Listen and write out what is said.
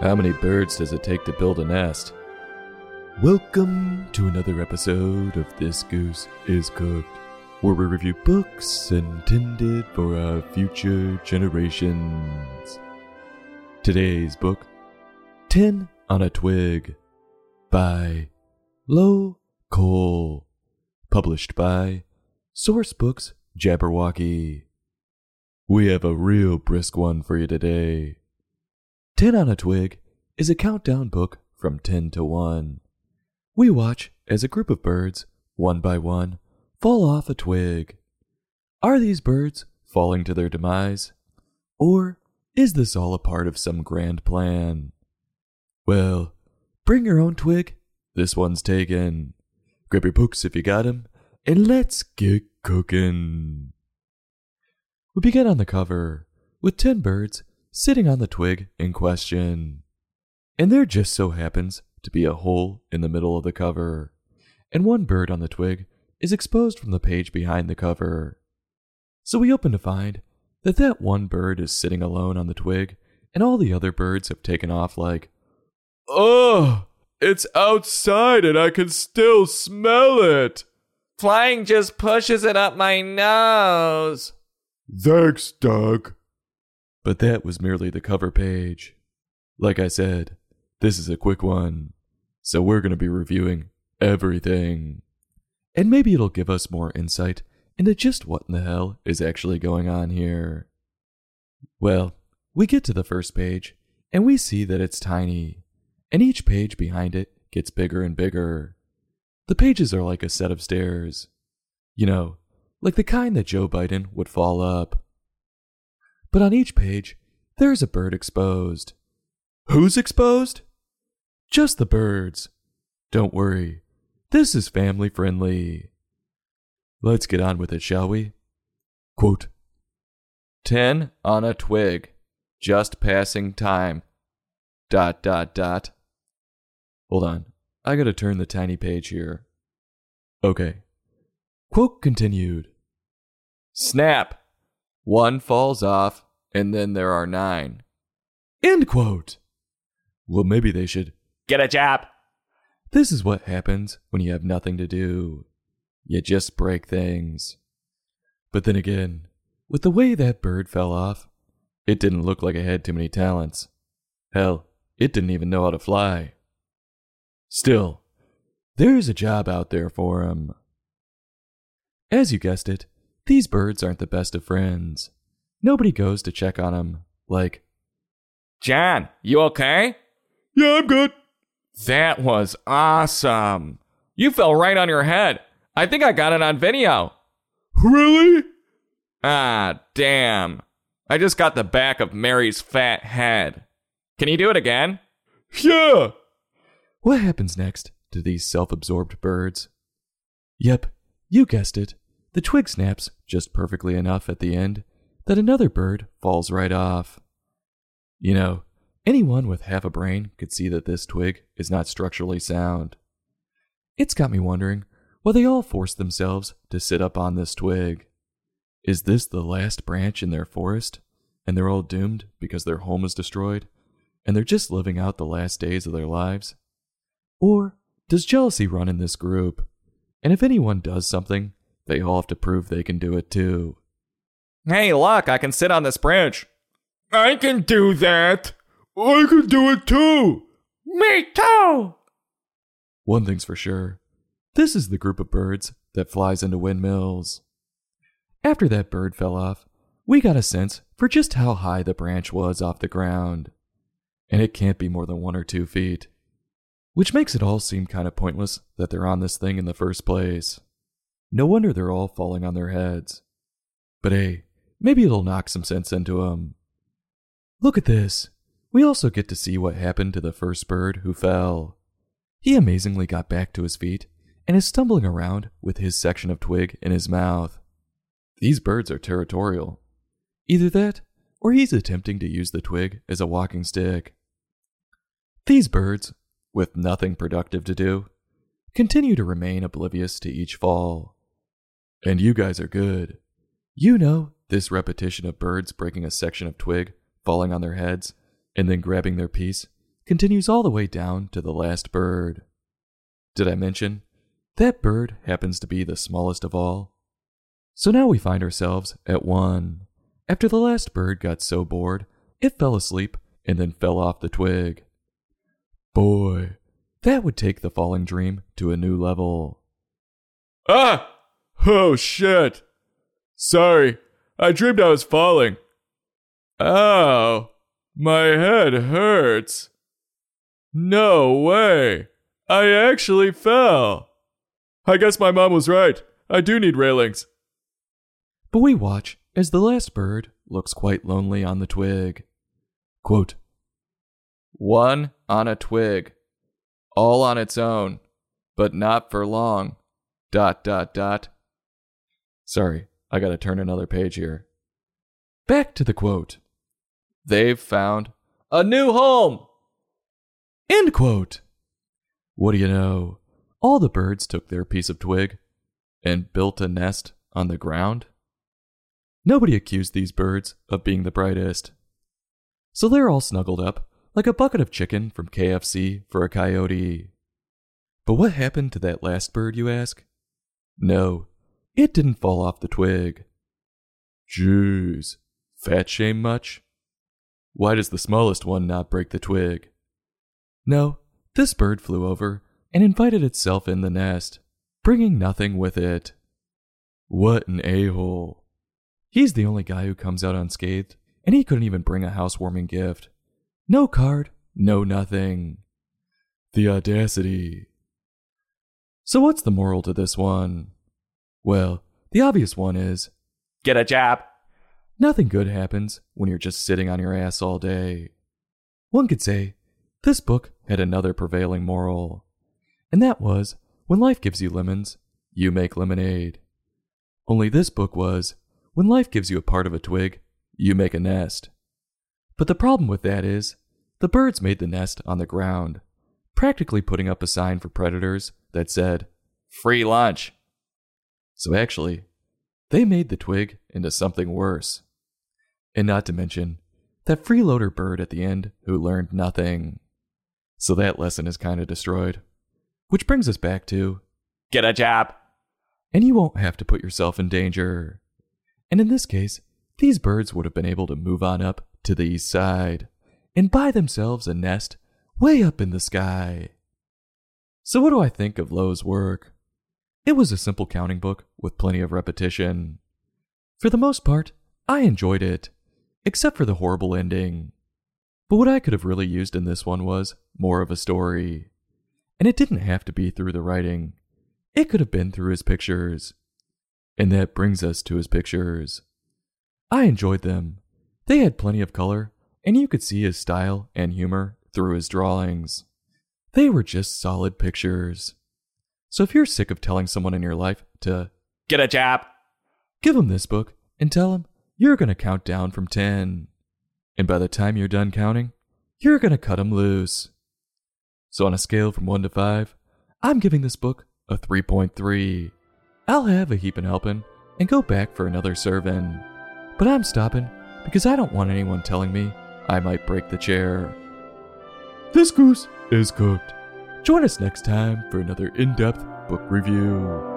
How many birds does it take to build a nest? Welcome to another episode of This Goose is Cooked, where we review books intended for our future generations. Today's book, Ten on a Twig, by Lo Cole, published by Sourcebooks Jabberwocky. We have a real brisk one for you today. Ten on a Twig is a countdown book from 10 to 1. We watch as a group of birds, one by one, fall off a twig. Are these birds falling to their demise? Or is this all a part of some grand plan? Well, bring your own twig. This one's taken. Grab your books if you got 'em, and let's get cookin'. We begin on the cover with 10 birds sitting on the twig in question. And there just so happens to be a hole in the middle of the cover, and one bird on the twig is exposed from the page behind the cover. So we open to find that that one bird is sitting alone on the twig, and all the other birds have taken off like, Oh, it's outside and I can still smell it. Flying just pushes it up my nose. Thanks, Doug. But that was merely the cover page. Like I said, this is a quick one, so we're going to be reviewing everything. And maybe it'll give us more insight into just what in the hell is actually going on here. Well, we get to the first page, and we see that it's tiny, and each page behind it gets bigger and bigger. The pages are like a set of stairs. You know, like the kind that Joe Biden would fall up. But on each page, there's a bird exposed. Who's exposed? Just the birds. Don't worry, this is family friendly. Let's get on with it, shall we? Quote 10 on a twig, just passing time. Dot, dot, dot. Hold on, I gotta turn the tiny page here. Okay. Quote continued Snap! One falls off, and then there are nine. End quote. Well, maybe they should Get a job. This is what happens when you have nothing to do. You just break things. But then again, with the way that bird fell off, it didn't look like it had too many talents. Hell, it didn't even know how to fly. Still, there's a job out there for him. As you guessed it, these birds aren't the best of friends. Nobody goes to check on them, like, John, you okay? Yeah, I'm good. That was awesome. You fell right on your head. I think I got it on video. Really? Ah, damn. I just got the back of Mary's fat head. Can you do it again? Yeah. What happens next to these self absorbed birds? Yep, you guessed it. The twig snaps just perfectly enough at the end that another bird falls right off. You know, anyone with half a brain could see that this twig is not structurally sound. It's got me wondering why they all forced themselves to sit up on this twig. Is this the last branch in their forest, and they're all doomed because their home is destroyed, and they're just living out the last days of their lives? Or does jealousy run in this group? And if anyone does something, they all have to prove they can do it too. Hey, look, I can sit on this branch. I can do that. I can do it too. Me too. One thing's for sure this is the group of birds that flies into windmills. After that bird fell off, we got a sense for just how high the branch was off the ground. And it can't be more than one or two feet. Which makes it all seem kind of pointless that they're on this thing in the first place. No wonder they're all falling on their heads. But hey, maybe it'll knock some sense into 'em. Look at this. We also get to see what happened to the first bird who fell. He amazingly got back to his feet and is stumbling around with his section of twig in his mouth. These birds are territorial. Either that, or he's attempting to use the twig as a walking stick. These birds, with nothing productive to do, continue to remain oblivious to each fall. And you guys are good. You know this repetition of birds breaking a section of twig, falling on their heads, and then grabbing their piece continues all the way down to the last bird. Did I mention? That bird happens to be the smallest of all. So now we find ourselves at one. After the last bird got so bored, it fell asleep and then fell off the twig. Boy, that would take the falling dream to a new level. Ah! Oh shit! Sorry, I dreamed I was falling. Ow! My head hurts. No way! I actually fell. I guess my mom was right. I do need railings. But we watch as the last bird looks quite lonely on the twig. Quote, One on a twig, all on its own, but not for long. Dot, dot, dot. Sorry, I gotta turn another page here. Back to the quote. They've found a new home! End quote. What do you know? All the birds took their piece of twig and built a nest on the ground. Nobody accused these birds of being the brightest. So they're all snuggled up like a bucket of chicken from KFC for a coyote. But what happened to that last bird, you ask? No, it didn't fall off the twig. Jeez, fat shame much? Why does the smallest one not break the twig? No, this bird flew over and invited itself in the nest, bringing nothing with it. What an a hole. He's the only guy who comes out unscathed, and he couldn't even bring a housewarming gift. No card, no nothing. The audacity. So, what's the moral to this one? Well, the obvious one is Get a job! nothing good happens when you're just sitting on your ass all day. One could say this book had another prevailing moral, and that was when life gives you lemons, you make lemonade. Only this book was when life gives you a part of a twig, you make a nest. But the problem with that is the birds made the nest on the ground, practically putting up a sign for predators that said, Free lunch! So actually, they made the twig into something worse. And not to mention, that freeloader bird at the end who learned nothing. So that lesson is kind of destroyed. Which brings us back to, Get a job! and you won't have to put yourself in danger. And in this case, these birds would have been able to move on up to the east side and buy themselves a nest way up in the sky. So, what do I think of Lo's work? It was a simple counting book with plenty of repetition. For the most part, I enjoyed it, except for the horrible ending. But what I could have really used in this one was more of a story. And it didn't have to be through the writing, it could have been through his pictures. And that brings us to his pictures. I enjoyed them. They had plenty of color, and you could see his style and humor through his drawings. They were just solid pictures. So if you're sick of telling someone in your life to Get a job! give them this book and tell them you're going to count down from 10. And by the time you're done counting, you're going to cut them loose. So on a scale from 1 to 5, I'm giving this book a 3.3. I'll have a heapin' helpin' and go back for another serving. But I'm stopping because I don't want anyone telling me I might break the chair. This goose is cooked. Join us next time for another in depth book review.